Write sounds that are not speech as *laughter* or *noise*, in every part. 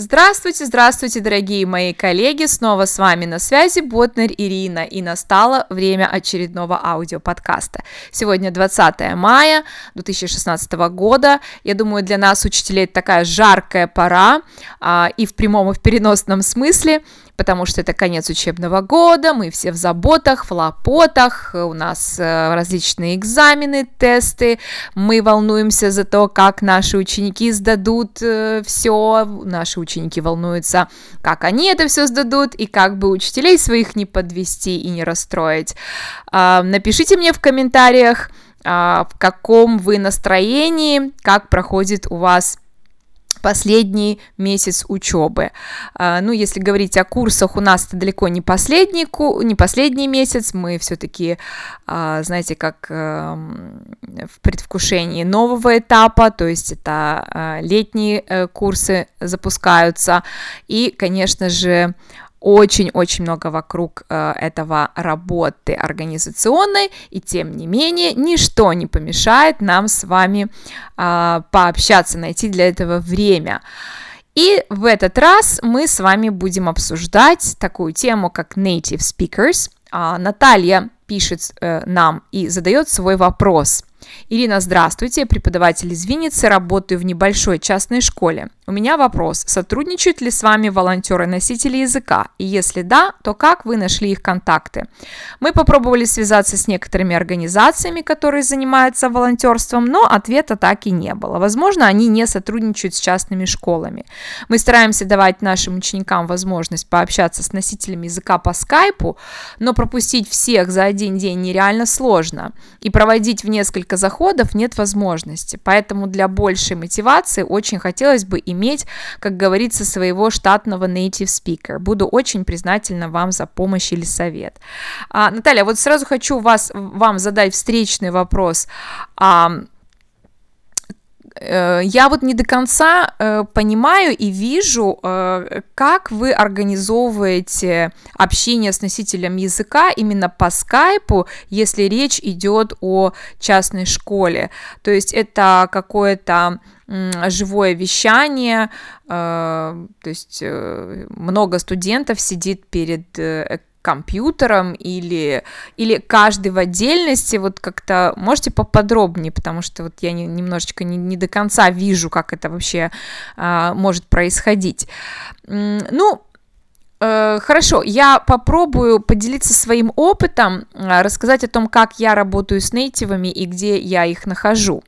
Здравствуйте, здравствуйте, дорогие мои коллеги, снова с вами на связи Ботнер Ирина, и настало время очередного аудиоподкаста. Сегодня 20 мая 2016 года, я думаю, для нас, учителей, это такая жаркая пора, а, и в прямом, и в переносном смысле, потому что это конец учебного года, мы все в заботах, в лопотах, у нас э, различные экзамены, тесты, мы волнуемся за то, как наши ученики сдадут э, все, наши ученики волнуются, как они это все сдадут и как бы учителей своих не подвести и не расстроить. А, напишите мне в комментариях, а, в каком вы настроении, как проходит у вас последний месяц учебы. А, ну, если говорить о курсах, у нас это далеко не последний, не последний месяц, мы все-таки, а, знаете, как эм, в предвкушении нового этапа, то есть это а, летние э, курсы запускаются, и, конечно же, очень-очень много вокруг э, этого работы организационной, и тем не менее ничто не помешает нам с вами э, пообщаться, найти для этого время. И в этот раз мы с вами будем обсуждать такую тему, как native speakers. А, Наталья пишет э, нам и задает свой вопрос. Ирина, здравствуйте, преподаватель из Винницы, работаю в небольшой частной школе. У меня вопрос, сотрудничают ли с вами волонтеры-носители языка? И если да, то как вы нашли их контакты? Мы попробовали связаться с некоторыми организациями, которые занимаются волонтерством, но ответа так и не было. Возможно, они не сотрудничают с частными школами. Мы стараемся давать нашим ученикам возможность пообщаться с носителями языка по скайпу, но пропустить всех за один день нереально сложно. И проводить в несколько заходов нет возможности. Поэтому для большей мотивации очень хотелось бы иметь как говорится, своего штатного native speaker. Буду очень признательна вам за помощь или совет. А, Наталья, вот сразу хочу вас, вам задать встречный вопрос. А, я вот не до конца э, понимаю и вижу, э, как вы организовываете общение с носителем языка именно по скайпу, если речь идет о частной школе. То есть это какое-то живое вещание, э, то есть э, много студентов сидит перед э, компьютером или, или каждый в отдельности, вот как-то можете поподробнее, потому что вот я не, немножечко не, не до конца вижу, как это вообще а, может происходить. Ну, Хорошо, я попробую поделиться своим опытом, рассказать о том, как я работаю с нейтивами и где я их нахожу.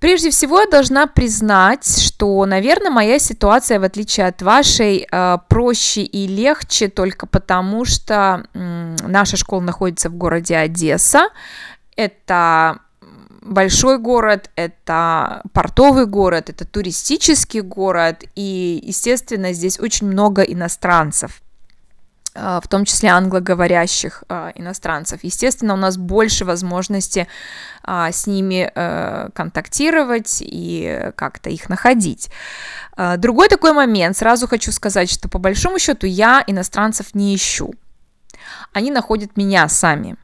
Прежде всего, я должна признать, что, наверное, моя ситуация, в отличие от вашей, э, проще и легче только потому, что наша школа находится в городе Одесса. Это большой город, это портовый город, это туристический город, и, естественно, здесь очень много иностранцев. А, в том числе англоговорящих а, иностранцев. Естественно, у нас больше возможности а, с ними э, контактировать и как-то их находить. Другой такой момент, сразу хочу сказать, что по большому счету я иностранцев не ищу. Они находят меня сами.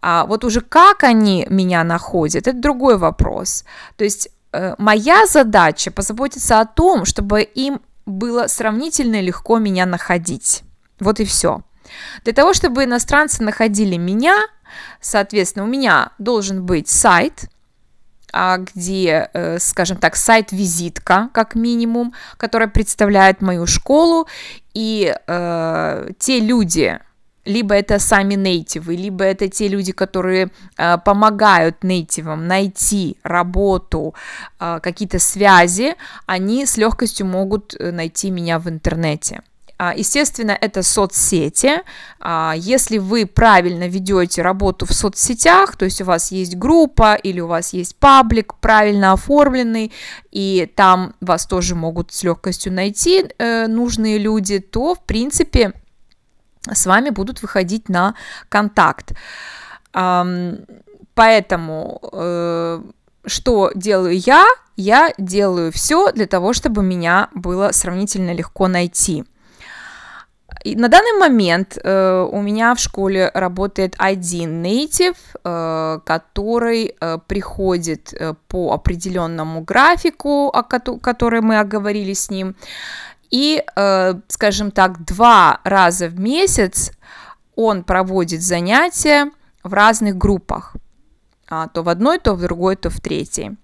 А вот уже как они меня находят, это другой вопрос. То есть э, моя задача позаботиться о том, чтобы им было сравнительно легко меня находить. Вот и все. Для того, чтобы иностранцы находили меня, соответственно, у меня должен быть сайт, а, где, э, скажем так, сайт-визитка, как минимум, которая представляет мою школу, и э, те люди, либо это сами нейтивы, либо это те люди, которые э, помогают нейтивам найти работу, э, какие-то связи, они с легкостью могут э, найти меня в интернете. А, естественно, это соцсети. А, если вы правильно ведете работу в соцсетях, то есть у вас есть группа или у вас есть паблик правильно оформленный, и там вас тоже могут с легкостью найти э, нужные люди, то, в принципе, с вами будут выходить на контакт. Поэтому э, что делаю я? Я делаю все для того, чтобы меня было сравнительно легко найти. И на данный момент э, у меня в школе работает один native, э, который э, приходит э, по определенному графику, о ко- который мы оговорили с ним, и, э, скажем так, два раза в месяц он проводит занятия в разных группах, а, то в одной, то в другой, то в третьей.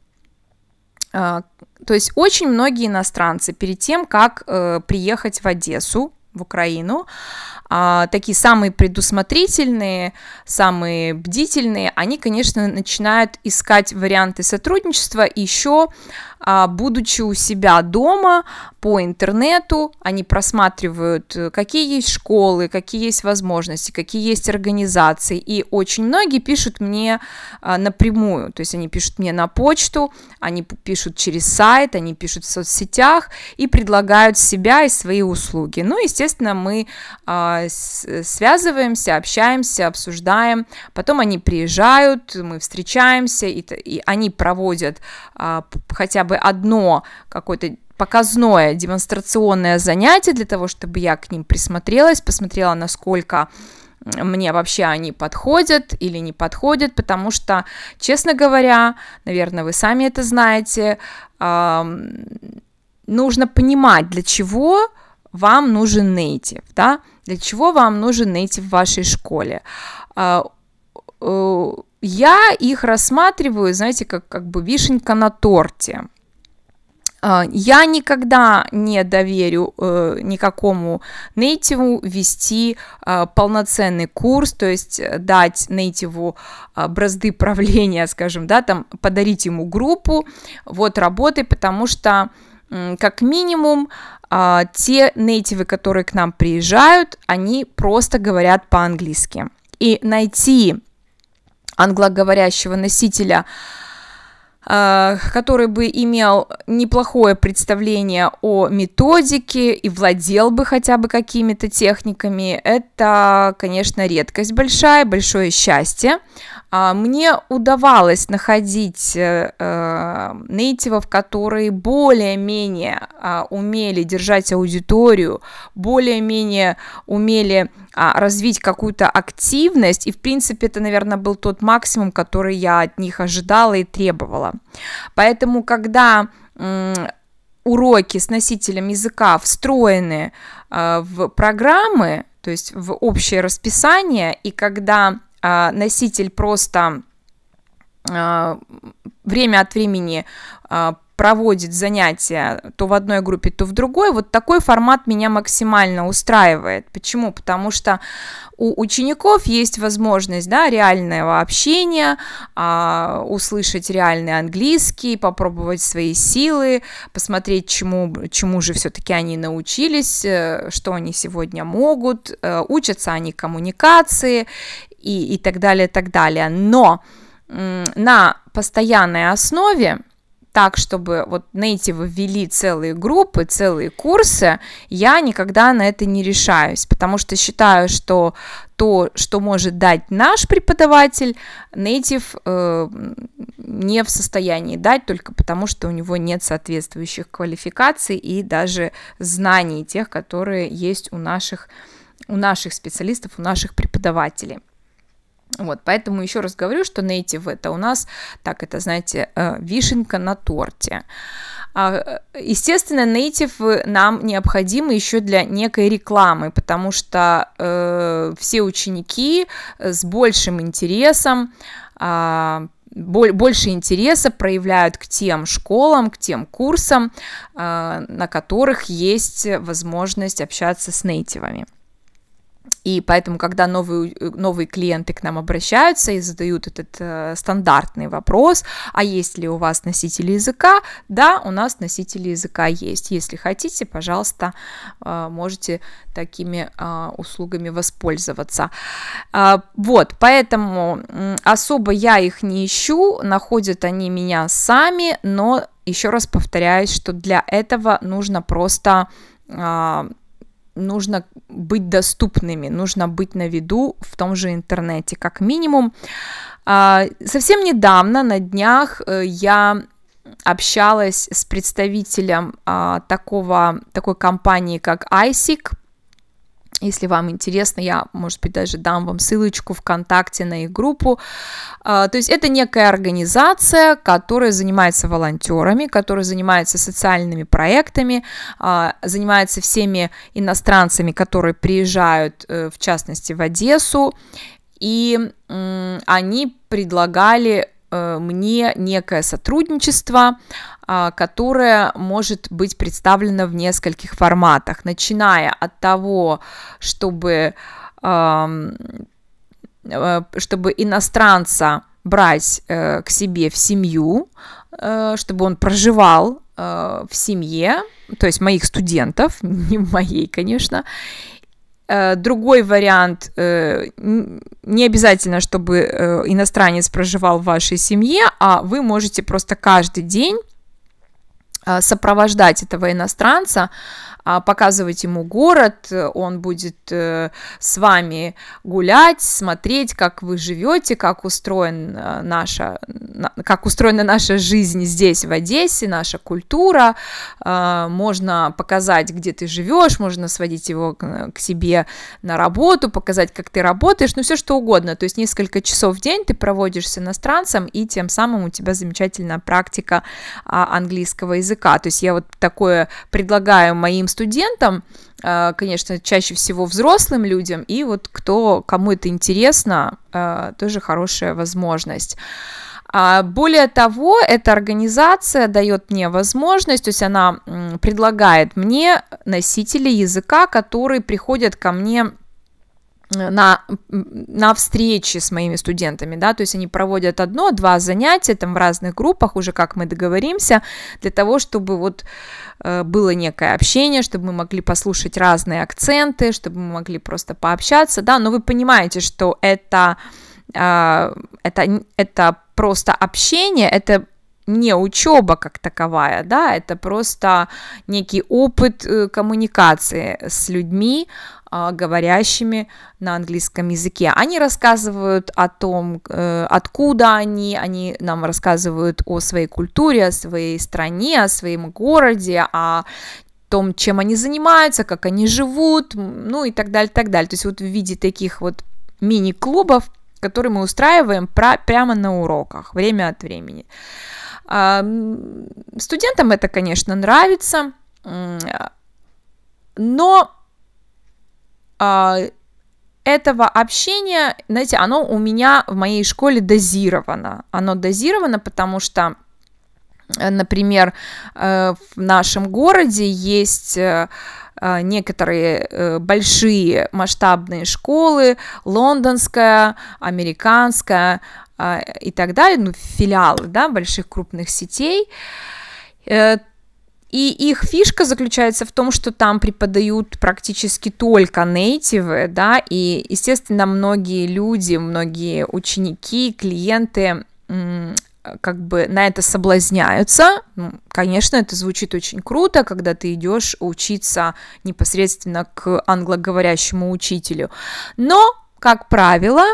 А, то есть очень многие иностранцы перед тем, как э, приехать в Одессу, в Украину, а, такие самые предусмотрительные, самые бдительные, они, конечно, начинают искать варианты сотрудничества. Еще будучи у себя дома по интернету, они просматривают, э, какие есть школы, какие есть возможности, какие есть организации, и очень многие пишут мне а, напрямую, то есть они пишут мне на почту, они пишут через сайт, они пишут в соцсетях и предлагают себя и свои услуги. Ну, естественно, мы а, связываемся, общаемся, обсуждаем, потом они приезжают, мы встречаемся, и они проводят хотя бы одно какое-то показное демонстрационное занятие для того, чтобы я к ним присмотрелась, посмотрела, насколько мне вообще они подходят или не подходят, потому что, честно говоря, наверное, вы сами это знаете, нужно понимать, для чего вам нужен native, да, для чего вам нужен native в вашей школе. А, я их рассматриваю, знаете, как, как бы вишенка на торте. А, я никогда не доверю э, никакому нейтиву вести э, полноценный курс, то есть э, дать нейтиву э, бразды правления, *laughs* скажем, да, там подарить ему группу, вот работай, потому что как минимум те нейтивы, которые к нам приезжают, они просто говорят по-английски. И найти англоговорящего носителя который бы имел неплохое представление о методике и владел бы хотя бы какими-то техниками, это, конечно, редкость большая, большое счастье. А, мне удавалось находить э, э, нейтивов, которые более-менее а, умели держать аудиторию, более-менее умели а, развить какую-то активность, и, в принципе, это, наверное, был тот максимум, который я от них ожидала и требовала. Поэтому, когда уроки с носителем языка встроены в программы, то есть в общее расписание, и когда носитель просто а, время от времени а, проводит занятия то в одной группе, то в другой, вот такой формат меня максимально устраивает. Почему? Потому что у учеников есть возможность, да, реального общения, а, услышать реальный английский, попробовать свои силы, посмотреть, чему, чему же все-таки они научились, э, что они сегодня могут, э, учатся они коммуникации и, и так далее, так далее. Но на постоянной основе так, чтобы вот нейтивы ввели целые группы, целые курсы, я никогда на это не решаюсь, потому что считаю, что то, что может дать наш преподаватель, нейтив э, не в состоянии дать только потому, что у него нет соответствующих квалификаций и даже знаний тех, которые есть у наших, у наших специалистов, у наших преподавателей. Вот, поэтому еще раз говорю, что native это у нас, так это, знаете, э, вишенка на торте. А, естественно, native нам необходимы еще для некой рекламы, потому что э, все ученики с большим интересом э, больше интереса проявляют к тем школам, к тем курсам, э, на которых есть возможность общаться с нейтивами. И поэтому, когда новые, новые клиенты к нам обращаются и задают этот э, стандартный вопрос, а есть ли у вас носители языка? Да, у нас носители языка есть. Если хотите, пожалуйста, э, можете такими э, услугами воспользоваться. Э, вот, поэтому э, особо я их не ищу, находят они меня сами, но еще раз повторяюсь, что для этого нужно просто э, нужно быть доступными, нужно быть на виду в том же интернете, как минимум. А, совсем недавно, на днях, э, я общалась с представителем а, такого, такой компании, как ISIC, если вам интересно, я, может быть, даже дам вам ссылочку ВКонтакте на их группу. А, то есть это некая организация, которая занимается волонтерами, которая занимается социальными проектами, а, занимается всеми иностранцами, которые приезжают, э, в частности, в Одессу, и они предлагали э, мне некое сотрудничество, а, которое может быть представлено в нескольких форматах, начиная от того, чтобы, э, чтобы иностранца брать э, к себе в семью, чтобы он проживал в семье, то есть моих студентов, *laughs* не моей, конечно, Другой вариант, не обязательно, чтобы иностранец проживал в вашей семье, а вы можете просто каждый день сопровождать этого иностранца, показывать ему город, он будет э, с вами гулять, смотреть, как вы живете, как устроен э, наша, как устроена наша жизнь здесь, в Одессе, наша культура, а, можно показать, где ты живешь, можно сводить его к себе на работу, показать, как ты работаешь, ну все что угодно, то есть несколько часов в день ты проводишь с иностранцем, и тем самым у тебя замечательная практика английского языка, языка. То есть я вот такое предлагаю моим студентам, э, конечно, чаще всего взрослым людям, и вот кто, кому это интересно, э, тоже хорошая возможность. А более того, эта организация дает мне возможность, то есть она предлагает мне носители языка, которые приходят ко мне на, на встречи с моими студентами, да, то есть они проводят одно-два занятия там в разных группах, уже как мы договоримся, для того, чтобы вот э, было некое общение, чтобы мы могли послушать разные акценты, чтобы мы могли просто пообщаться, да, но вы понимаете, что это, э, это, это просто общение, это не учеба как таковая, да, это просто некий опыт э, коммуникации с людьми, говорящими на английском языке. Они рассказывают о том, э, откуда они, они нам рассказывают о своей культуре, о своей стране, о своем городе, о том, чем они занимаются, как они живут, ну и так далее, так далее. То есть вот в виде таких вот мини-клубов, которые мы устраиваем про, прямо на уроках, время от времени. А, студентам это, конечно, нравится, но а, этого общения, знаете, оно у меня в моей школе дозировано. Оно дозировано, потому что, э, например, э, в нашем городе есть э, некоторые большие масштабные школы, лондонская, американская и так далее, ну, филиалы, да, больших крупных сетей, и их фишка заключается в том, что там преподают практически только нейтивы, да, и, естественно, многие люди, многие ученики, клиенты как бы на это соблазняются. Ну, конечно, это звучит очень круто, когда ты идешь учиться непосредственно к англоговорящему учителю. Но, как правило,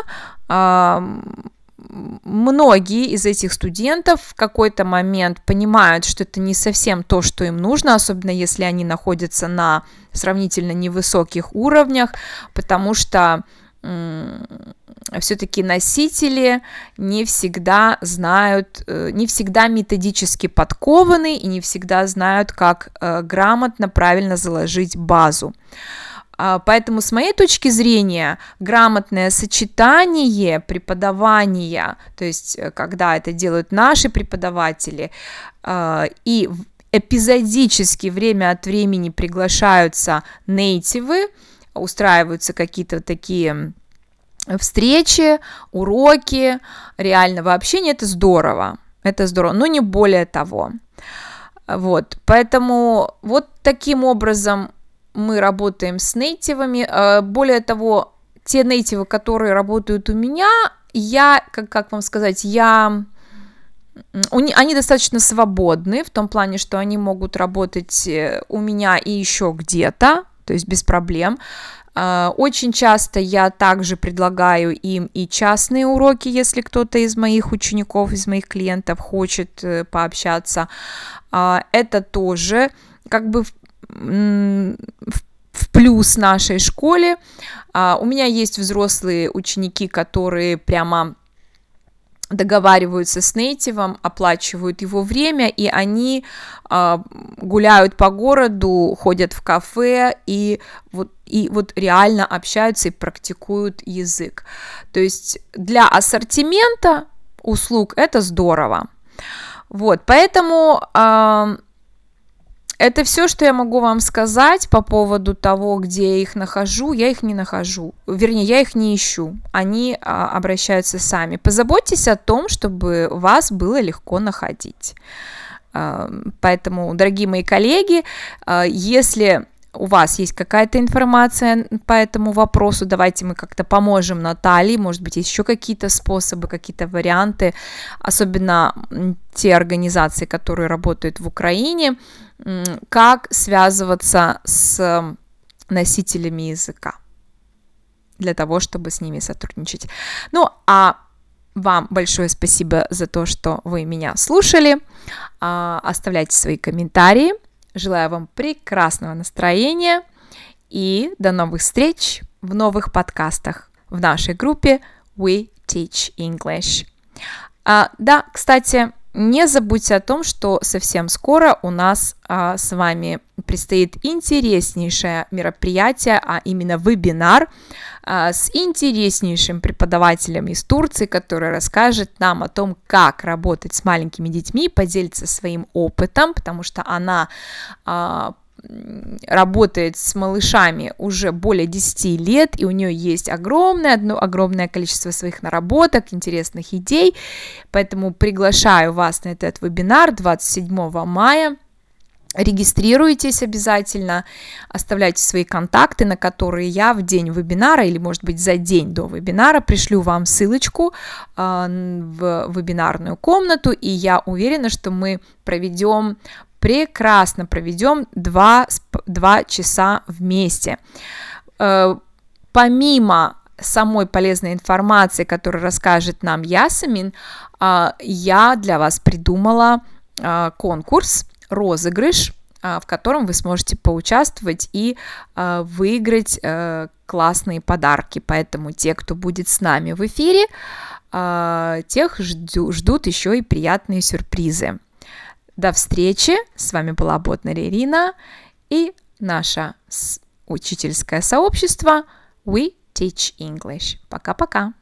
многие из этих студентов в какой-то момент понимают, что это не совсем то, что им нужно, особенно если они находятся на сравнительно невысоких уровнях, потому что все-таки носители не всегда знают, э, не всегда методически подкованы и не всегда знают, как э, грамотно, правильно заложить базу. А, поэтому, с моей точки зрения, грамотное сочетание преподавания, то есть э, когда это делают наши преподаватели, а, и эпизодически время от времени приглашаются нейтивы, устраиваются какие-то такие встречи, уроки реального общения, это здорово, это здорово, но не более того. Вот, поэтому вот таким образом мы работаем с нейтивами. Э, более того, те нейтивы, которые работают у меня, я, как, как вам сказать, я они достаточно свободны в том плане, что они могут работать э, у меня и еще где-то, то есть без проблем. Э, очень часто я также предлагаю им и частные уроки, если кто-то из моих учеников, из моих клиентов хочет пообщаться. Это тоже как бы в плюс нашей школе. А, у меня есть взрослые ученики, которые прямо договариваются с нейтивом, оплачивают его время, и они э, гуляют по городу, ходят в кафе и вот, и вот реально общаются и практикуют язык. То есть для ассортимента услуг это здорово. Вот, поэтому э, это все, что я могу вам сказать по поводу того, где я их нахожу. Я их не нахожу. Вернее, я их не ищу. Они а, обращаются сами. Позаботьтесь о том, чтобы вас было легко находить. А, поэтому, дорогие мои коллеги, а, если у вас есть какая-то информация по этому вопросу, давайте мы как-то поможем Наталье, может быть, есть еще какие-то способы, какие-то варианты, особенно те организации, которые работают в Украине, как связываться с носителями языка для того, чтобы с ними сотрудничать. Ну, а вам большое спасибо за то, что вы меня слушали. А, оставляйте свои комментарии. Желаю вам прекрасного настроения и до новых встреч в новых подкастах в нашей группе We Teach English. А, да, кстати, не забудьте о том, что совсем скоро у нас а, с вами предстоит интереснейшее мероприятие, а именно вебинар а, с интереснейшим преподавателем из Турции, который расскажет нам о том, как работать с маленькими детьми, поделится своим опытом, потому что она а, работает с малышами уже более 10 лет, и у нее есть огромное, одно, огромное количество своих наработок, интересных идей, поэтому приглашаю вас на этот вебинар 27 мая, Регистрируйтесь обязательно, оставляйте свои контакты, на которые я в день вебинара или, может быть, за день до вебинара пришлю вам ссылочку э, в вебинарную комнату, и я уверена, что мы проведем прекрасно проведем 2, 2 часа вместе. Э, помимо самой полезной информации, которую расскажет нам Ясамин, э, я для вас придумала э, конкурс, розыгрыш, в котором вы сможете поучаствовать и выиграть классные подарки. Поэтому те, кто будет с нами в эфире, тех ждут еще и приятные сюрпризы. До встречи! С вами была Ботнер Ирина и наше учительское сообщество We Teach English. Пока-пока!